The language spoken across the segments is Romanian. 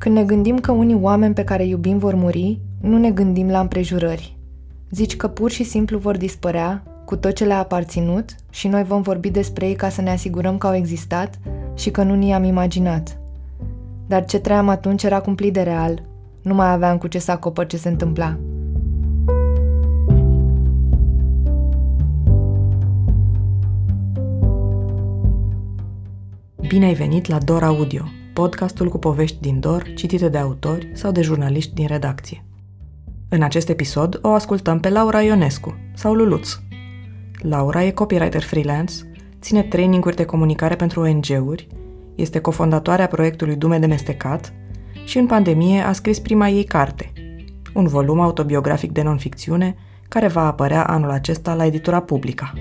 Când ne gândim că unii oameni pe care iubim vor muri, nu ne gândim la împrejurări. Zici că pur și simplu vor dispărea cu tot ce le-a aparținut și noi vom vorbi despre ei ca să ne asigurăm că au existat și că nu ni-am imaginat. Dar ce trăiam atunci era cumplit de real. Nu mai aveam cu ce să acopăr ce se întâmpla. Bine ai venit la Dor Audio, podcastul cu povești din Dor, citite de autori sau de jurnaliști din redacție. În acest episod o ascultăm pe Laura Ionescu, sau Luluț. Laura e copywriter freelance, ține traininguri de comunicare pentru ONG-uri, este cofondatoarea proiectului Dume de Mestecat și în pandemie a scris prima ei carte, un volum autobiografic de non-ficțiune care va apărea anul acesta la editura Publica.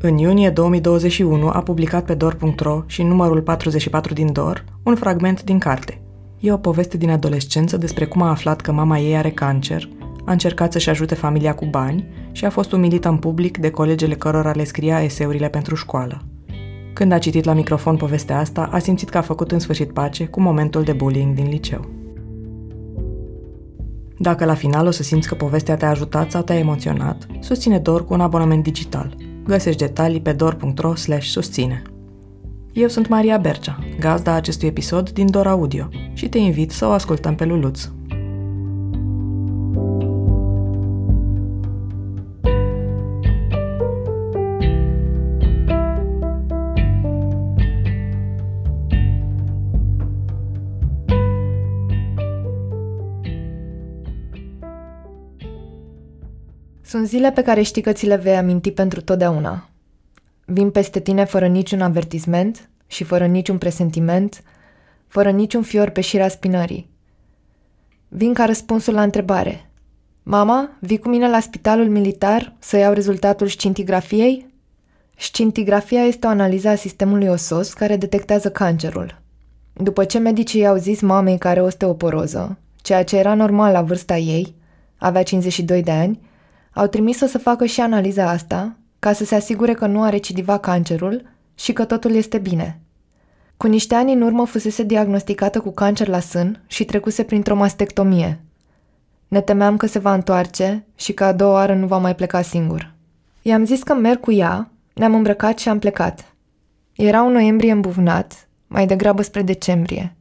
În iunie 2021 a publicat pe dor.ro și numărul 44 din Dor un fragment din carte. E o poveste din adolescență despre cum a aflat că mama ei are cancer, a încercat să-și ajute familia cu bani și a fost umilită în public de colegele cărora le scria eseurile pentru școală. Când a citit la microfon povestea asta, a simțit că a făcut în sfârșit pace cu momentul de bullying din liceu. Dacă la final o să simți că povestea te-a ajutat sau te-a emoționat, susține Dor cu un abonament digital – Găsești detalii pe dor.ro susține. Eu sunt Maria Bercea, gazda acestui episod din Dor Audio și te invit să o ascultăm pe Luluț. Sunt zile pe care știi că ți le vei aminti pentru totdeauna. Vin peste tine fără niciun avertisment și fără niciun presentiment, fără niciun fior pe șirea spinării. Vin ca răspunsul la întrebare. Mama, vii cu mine la spitalul militar să iau rezultatul scintigrafiei? Scintigrafia este o analiză a sistemului osos care detectează cancerul. După ce medicii i-au zis mamei care are osteoporoză, ceea ce era normal la vârsta ei, avea 52 de ani, au trimis-o să facă și analiza asta, ca să se asigure că nu a recidivat cancerul și că totul este bine. Cu niște ani în urmă fusese diagnosticată cu cancer la sân și trecuse printr-o mastectomie. Ne temeam că se va întoarce și că a doua oară nu va mai pleca singur. I-am zis că merg cu ea, ne-am îmbrăcat și am plecat. Era un noiembrie îmbuvnat, mai degrabă spre decembrie.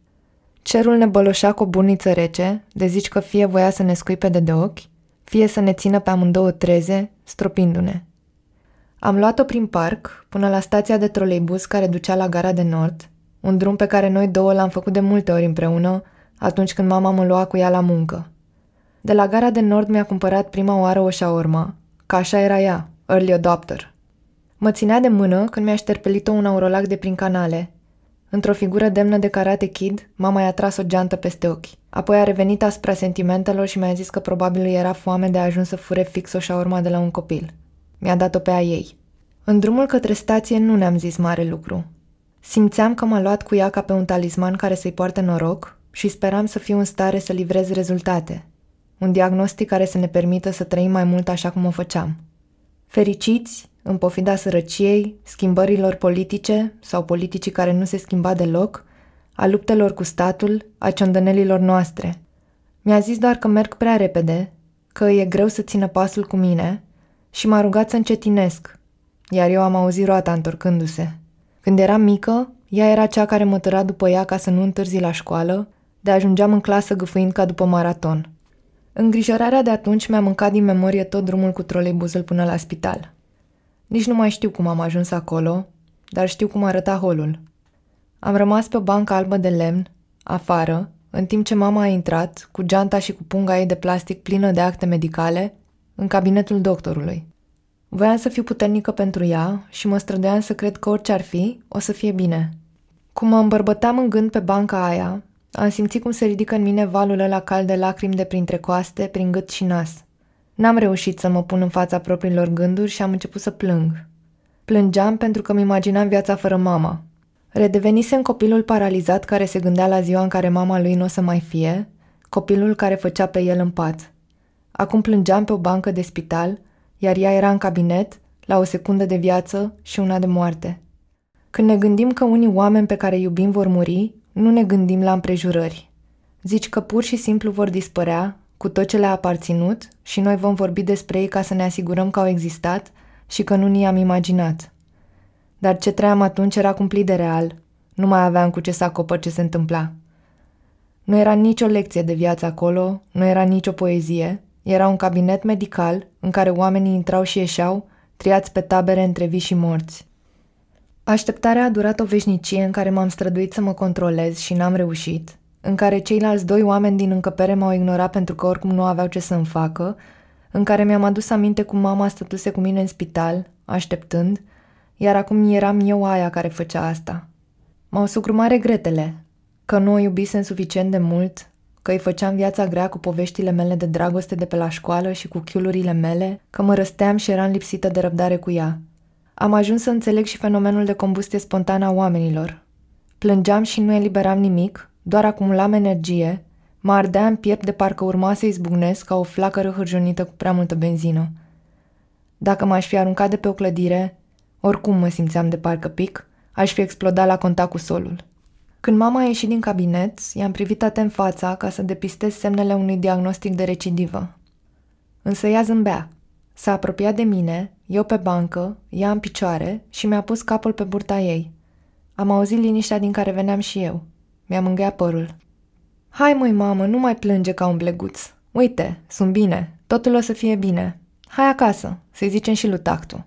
Cerul ne băloșea cu o burniță rece, de zici că fie voia să ne scuipe de de ochi, fie să ne țină pe amândouă treze, stropindu-ne. Am luat-o prin parc până la stația de troleibus care ducea la gara de nord, un drum pe care noi două l-am făcut de multe ori împreună atunci când mama mă lua cu ea la muncă. De la gara de nord mi-a cumpărat prima oară o șaorma, ca așa era ea, early adopter. Mă ținea de mână când mi-a șterpelit-o un aurolac de prin canale. Într-o figură demnă de karate kid, mama i-a tras o geantă peste ochi. Apoi a revenit asupra sentimentelor și mi-a zis că probabil îi era foame de a ajuns să fure fix o șaurma de la un copil. Mi-a dat-o pe a ei. În drumul către stație nu ne-am zis mare lucru. Simțeam că m-a luat cu ea ca pe un talisman care să-i poarte noroc și speram să fiu în stare să livrez rezultate. Un diagnostic care să ne permită să trăim mai mult așa cum o făceam. Fericiți, în pofida sărăciei, schimbărilor politice sau politicii care nu se schimba deloc, a luptelor cu statul, a ciondănelilor noastre. Mi-a zis doar că merg prea repede, că e greu să țină pasul cu mine și m-a rugat să încetinesc, iar eu am auzit roata întorcându-se. Când eram mică, ea era cea care mă tăra după ea ca să nu întârzi la școală, de ajungeam în clasă gâfâind ca după maraton. Îngrijorarea de atunci mi-a mâncat din memorie tot drumul cu troleibuzul până la spital. Nici nu mai știu cum am ajuns acolo, dar știu cum arăta holul. Am rămas pe o bancă albă de lemn, afară, în timp ce mama a intrat, cu geanta și cu punga ei de plastic plină de acte medicale, în cabinetul doctorului. Voiam să fiu puternică pentru ea și mă străduiam să cred că orice ar fi, o să fie bine. Cum mă îmbărbăteam în gând pe banca aia, am simțit cum se ridică în mine valul ăla cald de lacrimi de printre coaste, prin gât și nas. N-am reușit să mă pun în fața propriilor gânduri și am început să plâng. Plângeam pentru că mi imaginam viața fără mama, Redevenisem copilul paralizat care se gândea la ziua în care mama lui nu o să mai fie, copilul care făcea pe el în pat. Acum plângeam pe o bancă de spital, iar ea era în cabinet, la o secundă de viață și una de moarte. Când ne gândim că unii oameni pe care iubim vor muri, nu ne gândim la împrejurări. Zici că pur și simplu vor dispărea cu tot ce le-a aparținut și noi vom vorbi despre ei ca să ne asigurăm că au existat și că nu ni-am imaginat. Dar ce trăiam atunci era cumplit de real. Nu mai aveam cu ce să acopăr ce se întâmpla. Nu era nicio lecție de viață acolo, nu era nicio poezie, era un cabinet medical în care oamenii intrau și ieșeau, triați pe tabere între vii și morți. Așteptarea a durat o veșnicie în care m-am străduit să mă controlez și n-am reușit, în care ceilalți doi oameni din încăpere m-au ignorat pentru că oricum nu aveau ce să-mi facă, în care mi-am adus aminte cum mama stătuse cu mine în spital, așteptând, iar acum eram eu aia care făcea asta. M-au sugrumat regretele, că nu o iubisem suficient de mult, că îi făceam viața grea cu poveștile mele de dragoste de pe la școală și cu chiulurile mele, că mă răsteam și eram lipsită de răbdare cu ea. Am ajuns să înțeleg și fenomenul de combustie spontană a oamenilor. Plângeam și nu eliberam nimic, doar acumulam energie, mă ardea în piept de parcă urma să izbucnesc ca o flacără hârjonită cu prea multă benzină. Dacă m-aș fi aruncat de pe o clădire, oricum mă simțeam de parcă pic, aș fi explodat la contact cu solul. Când mama a ieșit din cabinet, i-am privit atent fața ca să depistez semnele unui diagnostic de recidivă. Însă ea zâmbea. S-a apropiat de mine, eu pe bancă, ea în picioare și mi-a pus capul pe burta ei. Am auzit liniștea din care veneam și eu. Mi-am îngheat părul. Hai măi, mamă, nu mai plânge ca un bleguț. Uite, sunt bine, totul o să fie bine. Hai acasă, să-i zicem și lui tactu.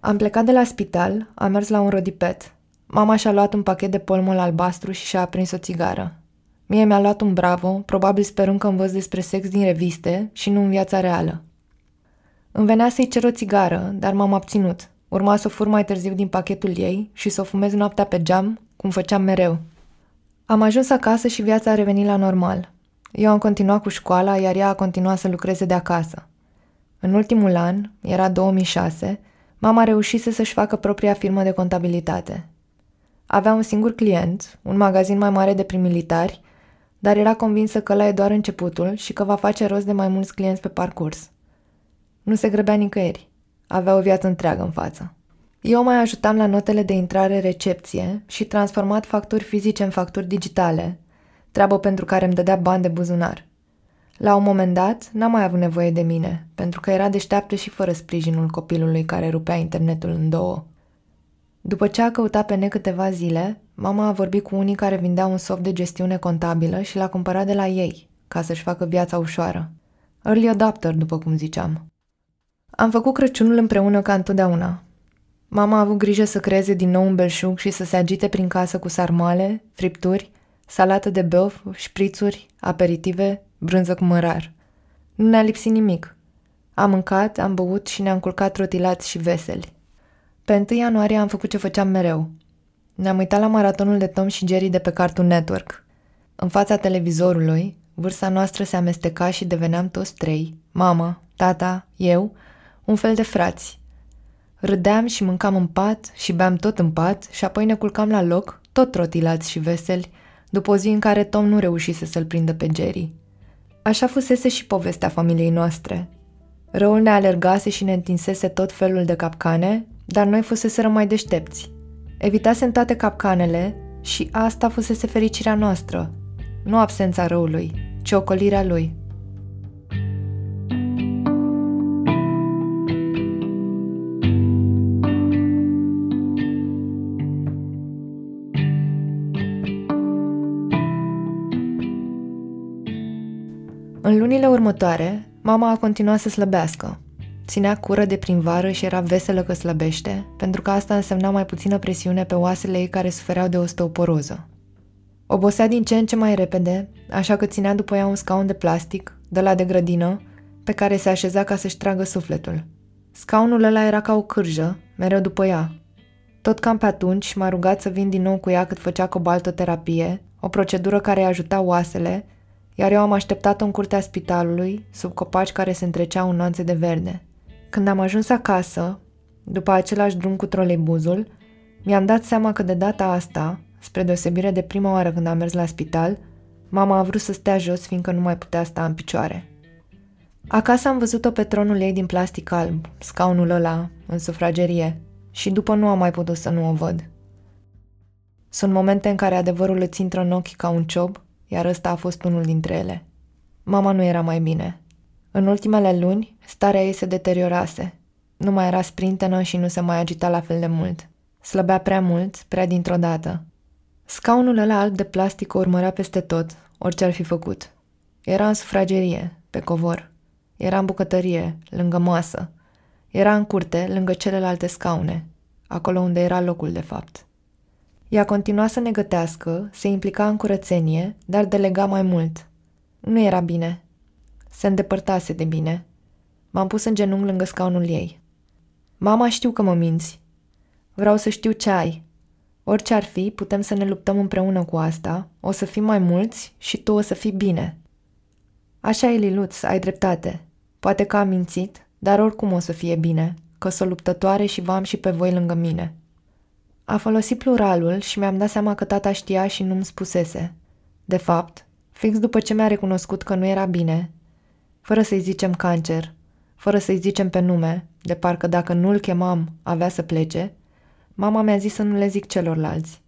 Am plecat de la spital, am mers la un rodipet. Mama și-a luat un pachet de polmol albastru și și-a aprins o țigară. Mie mi-a luat un bravo, probabil sperând că învăț despre sex din reviste și nu în viața reală. Îmi venea să-i cer o țigară, dar m-am abținut. Urma să o fur mai târziu din pachetul ei și să o fumez noaptea pe geam, cum făceam mereu. Am ajuns acasă și viața a revenit la normal. Eu am continuat cu școala, iar ea a continuat să lucreze de acasă. În ultimul an, era 2006, mama reușise să-și facă propria firmă de contabilitate. Avea un singur client, un magazin mai mare de primilitari, dar era convinsă că la e doar începutul și că va face rost de mai mulți clienți pe parcurs. Nu se grăbea nicăieri. Avea o viață întreagă în față. Eu mai ajutam la notele de intrare-recepție și transformat facturi fizice în facturi digitale, treabă pentru care îmi dădea bani de buzunar. La un moment dat, n-am mai avut nevoie de mine, pentru că era deșteaptă și fără sprijinul copilului care rupea internetul în două. După ce a căutat pe ne câteva zile, mama a vorbit cu unii care vindeau un soft de gestiune contabilă și l-a cumpărat de la ei, ca să-și facă viața ușoară. Early adopter, după cum ziceam. Am făcut Crăciunul împreună ca întotdeauna. Mama a avut grijă să creeze din nou un belșug și să se agite prin casă cu sarmale, fripturi, salată de băf, șprițuri, aperitive, brânză cu mărar. Nu ne-a lipsit nimic. Am mâncat, am băut și ne-am culcat rotilați și veseli. Pe 1 ianuarie am făcut ce făceam mereu. Ne-am uitat la maratonul de Tom și Jerry de pe Cartoon Network. În fața televizorului, vârsta noastră se amesteca și deveneam toți trei, mama, tata, eu, un fel de frați. Râdeam și mâncam în pat și beam tot în pat și apoi ne culcam la loc, tot trotilați și veseli, după o zi în care Tom nu reușise să-l prindă pe Jerry. Așa fusese și povestea familiei noastre. Răul ne alergase și ne întinsese tot felul de capcane, dar noi fuseseră mai deștepți. Evitasem toate capcanele și asta fusese fericirea noastră, nu absența răului, ci ocolirea lui. Lunile următoare, mama a continuat să slăbească. Ținea cură de prin vară și era veselă că slăbește, pentru că asta însemna mai puțină presiune pe oasele ei care sufereau de osteoporoză. Obosea din ce în ce mai repede, așa că ținea după ea un scaun de plastic, de la de grădină, pe care se așeza ca să-și tragă sufletul. Scaunul ăla era ca o cârjă, mereu după ea. Tot cam pe atunci m-a rugat să vin din nou cu ea cât făcea cobaltoterapie, o procedură care îi ajuta oasele, iar eu am așteptat-o în curtea spitalului, sub copaci care se întreceau în nuanțe de verde. Când am ajuns acasă, după același drum cu troleibuzul, mi-am dat seama că de data asta, spre deosebire de prima oară când am mers la spital, mama a vrut să stea jos fiindcă nu mai putea sta în picioare. Acasă am văzut-o pe tronul ei din plastic alb, scaunul ăla, în sufragerie, și după nu am mai putut să nu o văd. Sunt momente în care adevărul îți intră în ochi ca un ciob iar ăsta a fost unul dintre ele. Mama nu era mai bine. În ultimele luni, starea ei se deteriorase. Nu mai era sprintenă și nu se mai agita la fel de mult. Slăbea prea mult, prea dintr-o dată. Scaunul ăla alb de plastic o urmărea peste tot, orice ar fi făcut. Era în sufragerie, pe covor. Era în bucătărie, lângă masă. Era în curte, lângă celelalte scaune, acolo unde era locul de fapt. Ea continua să ne gătească, se implica în curățenie, dar delega mai mult. Nu era bine. Se îndepărtase de bine. M-am pus în genunchi lângă scaunul ei. Mama, știu că mă minți. Vreau să știu ce ai. Orice ar fi, putem să ne luptăm împreună cu asta, o să fim mai mulți și tu o să fii bine. Așa e, Liluț, ai dreptate. Poate că am mințit, dar oricum o să fie bine, că sunt luptătoare și v-am și pe voi lângă mine. A folosit pluralul și mi-am dat seama că tata știa și nu-mi spusese. De fapt, fix după ce mi-a recunoscut că nu era bine, fără să-i zicem cancer, fără să-i zicem pe nume, de parcă dacă nu-l chemam, avea să plece, mama mi-a zis să nu le zic celorlalți.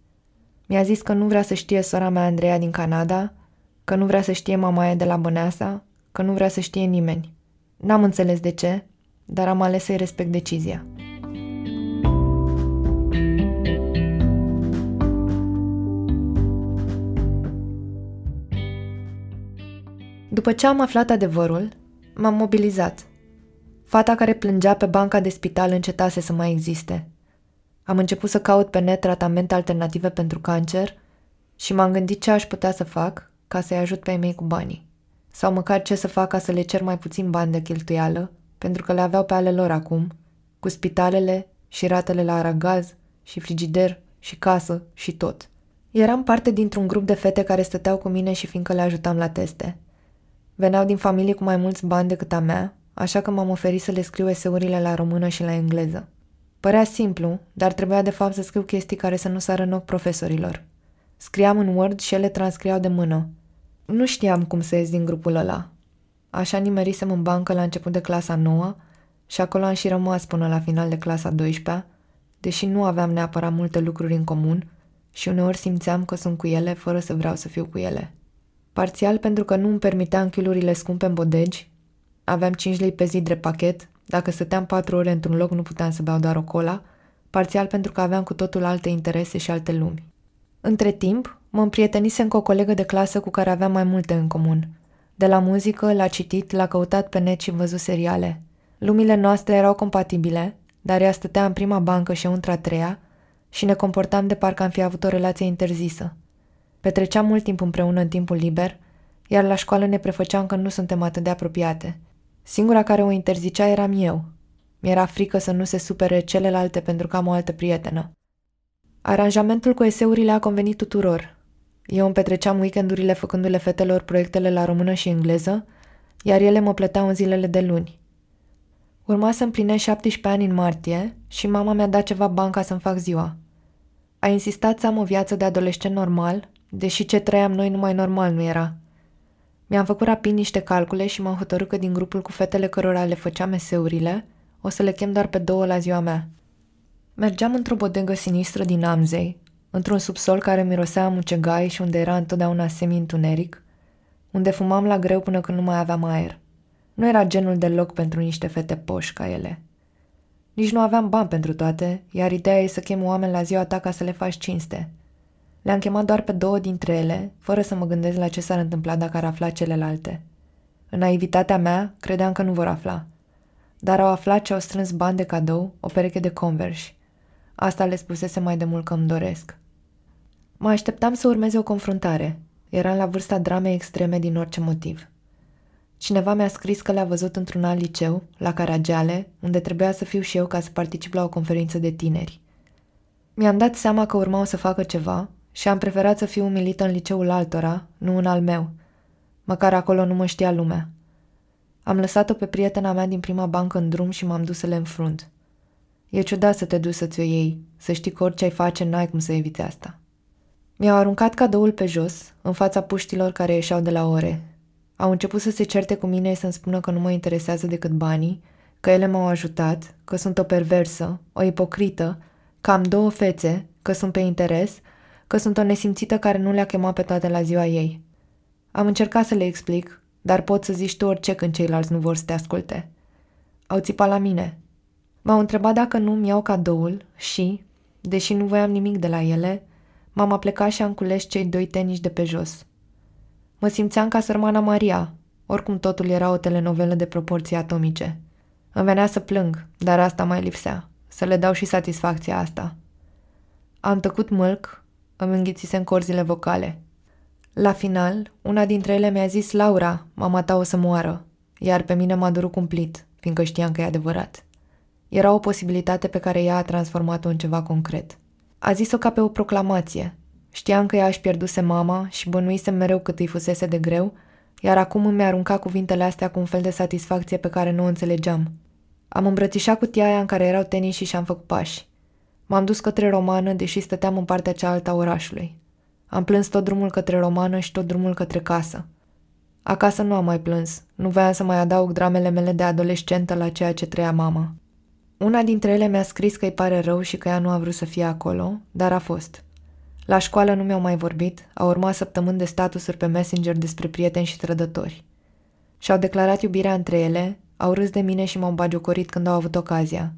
Mi-a zis că nu vrea să știe sora mea Andreea din Canada, că nu vrea să știe mamaia de la Băneasa, că nu vrea să știe nimeni. N-am înțeles de ce, dar am ales să-i respect decizia. După ce am aflat adevărul, m-am mobilizat. Fata care plângea pe banca de spital încetase să mai existe. Am început să caut pe net tratamente alternative pentru cancer și m-am gândit ce aș putea să fac ca să-i ajut pe ei mei cu banii. Sau măcar ce să fac ca să le cer mai puțin bani de cheltuială, pentru că le aveau pe ale lor acum, cu spitalele și ratele la aragaz și frigider și casă și tot. Eram parte dintr-un grup de fete care stăteau cu mine și fiindcă le ajutam la teste. Veneau din familie cu mai mulți bani decât a mea, așa că m-am oferit să le scriu eseurile la română și la engleză. Părea simplu, dar trebuia de fapt să scriu chestii care să nu sară în ochi profesorilor. Scriam în Word și ele transcriau de mână. Nu știam cum să ies din grupul ăla. Așa nimerisem în bancă la început de clasa 9 și acolo am și rămas până la final de clasa 12 deși nu aveam neapărat multe lucruri în comun și uneori simțeam că sunt cu ele fără să vreau să fiu cu ele. Parțial pentru că nu îmi permiteam chilurile scumpe în bodegi, aveam 5 lei pe zi drept pachet, dacă stăteam 4 ore într-un loc nu puteam să beau doar o cola, parțial pentru că aveam cu totul alte interese și alte lumi. Între timp, mă împrietenisem cu o colegă de clasă cu care aveam mai multe în comun. De la muzică, la citit, la căutat pe net și văzut seriale. Lumile noastre erau compatibile, dar ea stătea în prima bancă și eu într-a treia și ne comportam de parcă am fi avut o relație interzisă. Petreceam mult timp împreună în timpul liber, iar la școală ne prefăceam că nu suntem atât de apropiate. Singura care o interzicea eram eu. Mi-era frică să nu se supere celelalte pentru că am o altă prietenă. Aranjamentul cu eseurile a convenit tuturor. Eu îmi petreceam weekendurile făcându-le fetelor proiectele la română și engleză, iar ele mă plăteau în zilele de luni. Urma să împlinesc 17 ani în martie și mama mi-a dat ceva bani ca să-mi fac ziua. A insistat să am o viață de adolescent normal, deși ce trăiam noi numai normal nu era. Mi-am făcut rapid niște calcule și m-am hotărât că din grupul cu fetele cărora le făceam meseurile, o să le chem doar pe două la ziua mea. Mergeam într-o bodegă sinistră din Amzei, într-un subsol care mirosea a mucegai și unde era întotdeauna semi-întuneric, unde fumam la greu până când nu mai aveam aer. Nu era genul de loc pentru niște fete poși ca ele. Nici nu aveam bani pentru toate, iar ideea e să chem oameni la ziua ta ca să le faci cinste. Le-am chemat doar pe două dintre ele, fără să mă gândesc la ce s-ar întâmpla dacă ar afla celelalte. În naivitatea mea, credeam că nu vor afla. Dar au aflat ce au strâns bani de cadou, o pereche de converși. Asta le spusese mai de mult că îmi doresc. Mă așteptam să urmeze o confruntare. Eram la vârsta dramei extreme din orice motiv. Cineva mi-a scris că le-a văzut într-un alt liceu, la Caragiale, unde trebuia să fiu și eu ca să particip la o conferință de tineri. Mi-am dat seama că urmau să facă ceva și am preferat să fiu umilită în liceul altora, nu în al meu. Măcar acolo nu mă știa lumea. Am lăsat-o pe prietena mea din prima bancă în drum și m-am dus să le înfrunt. E ciudat să te duci să-ți o iei, să știi că orice ai face, n-ai cum să eviți asta. Mi-au aruncat cadoul pe jos, în fața puștilor care ieșeau de la ore. Au început să se certe cu mine și să-mi spună că nu mă interesează decât banii, că ele m-au ajutat, că sunt o perversă, o ipocrită, că am două fețe, că sunt pe interes, că sunt o nesimțită care nu le-a chemat pe toate la ziua ei. Am încercat să le explic, dar pot să zici tu orice când ceilalți nu vor să te asculte. Au țipat la mine. M-au întrebat dacă nu mi iau cadoul și, deși nu voiam nimic de la ele, m-am aplecat și am cules cei doi teniși de pe jos. Mă simțeam ca sărmana Maria, oricum totul era o telenovelă de proporții atomice. Îmi venea să plâng, dar asta mai lipsea, să le dau și satisfacția asta. Am tăcut mâlc, îmi în corzile vocale. La final, una dintre ele mi-a zis, Laura, mama ta o să moară, iar pe mine m-a durut cumplit, fiindcă știam că e adevărat. Era o posibilitate pe care ea a transformat-o în ceva concret. A zis-o ca pe o proclamație. Știam că ea își pierduse mama și bănuise mereu cât îi fusese de greu, iar acum îmi arunca cuvintele astea cu un fel de satisfacție pe care nu o înțelegeam. Am îmbrățișat cutia aia în care erau tenisii și am făcut pași. M-am dus către romană, deși stăteam în partea cealaltă a orașului. Am plâns tot drumul către romană și tot drumul către casă. Acasă nu am mai plâns. Nu voiam să mai adaug dramele mele de adolescentă la ceea ce trăia mama. Una dintre ele mi-a scris că îi pare rău și că ea nu a vrut să fie acolo, dar a fost. La școală nu mi-au mai vorbit, au urmat săptămâni de statusuri pe Messenger despre prieteni și trădători. Și-au declarat iubirea între ele, au râs de mine și m-au bagiocorit când au avut ocazia.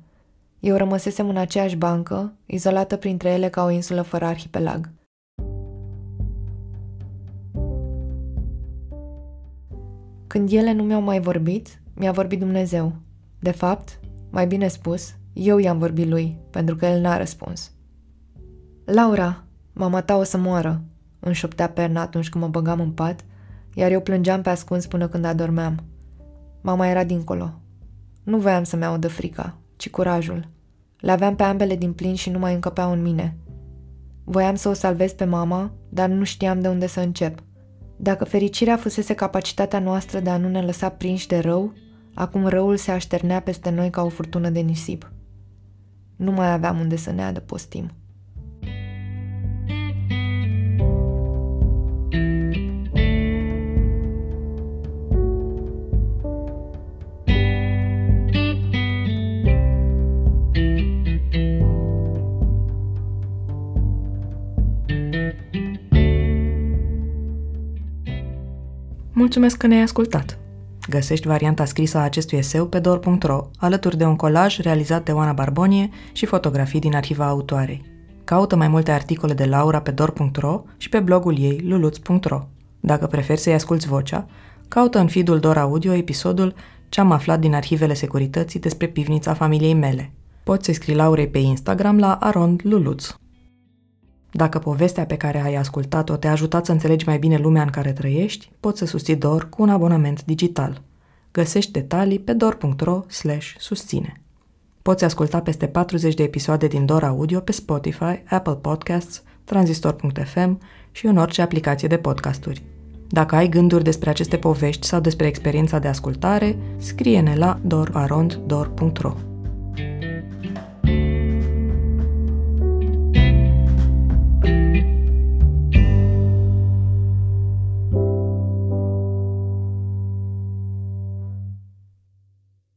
Eu rămăsesem în aceeași bancă, izolată printre ele ca o insulă fără arhipelag. Când ele nu mi-au mai vorbit, mi-a vorbit Dumnezeu. De fapt, mai bine spus, eu i-am vorbit lui, pentru că el n-a răspuns. Laura, mama ta o să moară, îmi șoptea perna atunci când mă băgam în pat, iar eu plângeam pe ascuns până când adormeam. Mama era dincolo. Nu voiam să-mi audă frica, ci curajul. Le aveam pe ambele din plin și nu mai încăpeau în mine. Voiam să o salvez pe mama, dar nu știam de unde să încep. Dacă fericirea fusese capacitatea noastră de a nu ne lăsa prinși de rău, acum răul se așternea peste noi ca o furtună de nisip. Nu mai aveam unde să ne adăpostim. Mulțumesc că ne-ai ascultat! Găsești varianta scrisă a acestui eseu pe dor.ro, alături de un colaj realizat de Oana Barbonie și fotografii din arhiva autoarei. Caută mai multe articole de Laura pe dor.ro și pe blogul ei luluț.ro. Dacă preferi să-i asculți vocea, caută în feed Dor Audio episodul Ce-am aflat din arhivele securității despre pivnița familiei mele. Poți să scrii Laurei pe Instagram la arond luluț. Dacă povestea pe care ai ascultat-o te-a ajutat să înțelegi mai bine lumea în care trăiești, poți să susții DOR cu un abonament digital. Găsești detalii pe dor.ro susține. Poți asculta peste 40 de episoade din DOR Audio pe Spotify, Apple Podcasts, Transistor.fm și în orice aplicație de podcasturi. Dacă ai gânduri despre aceste povești sau despre experiența de ascultare, scrie-ne la dorarond.dor.ro.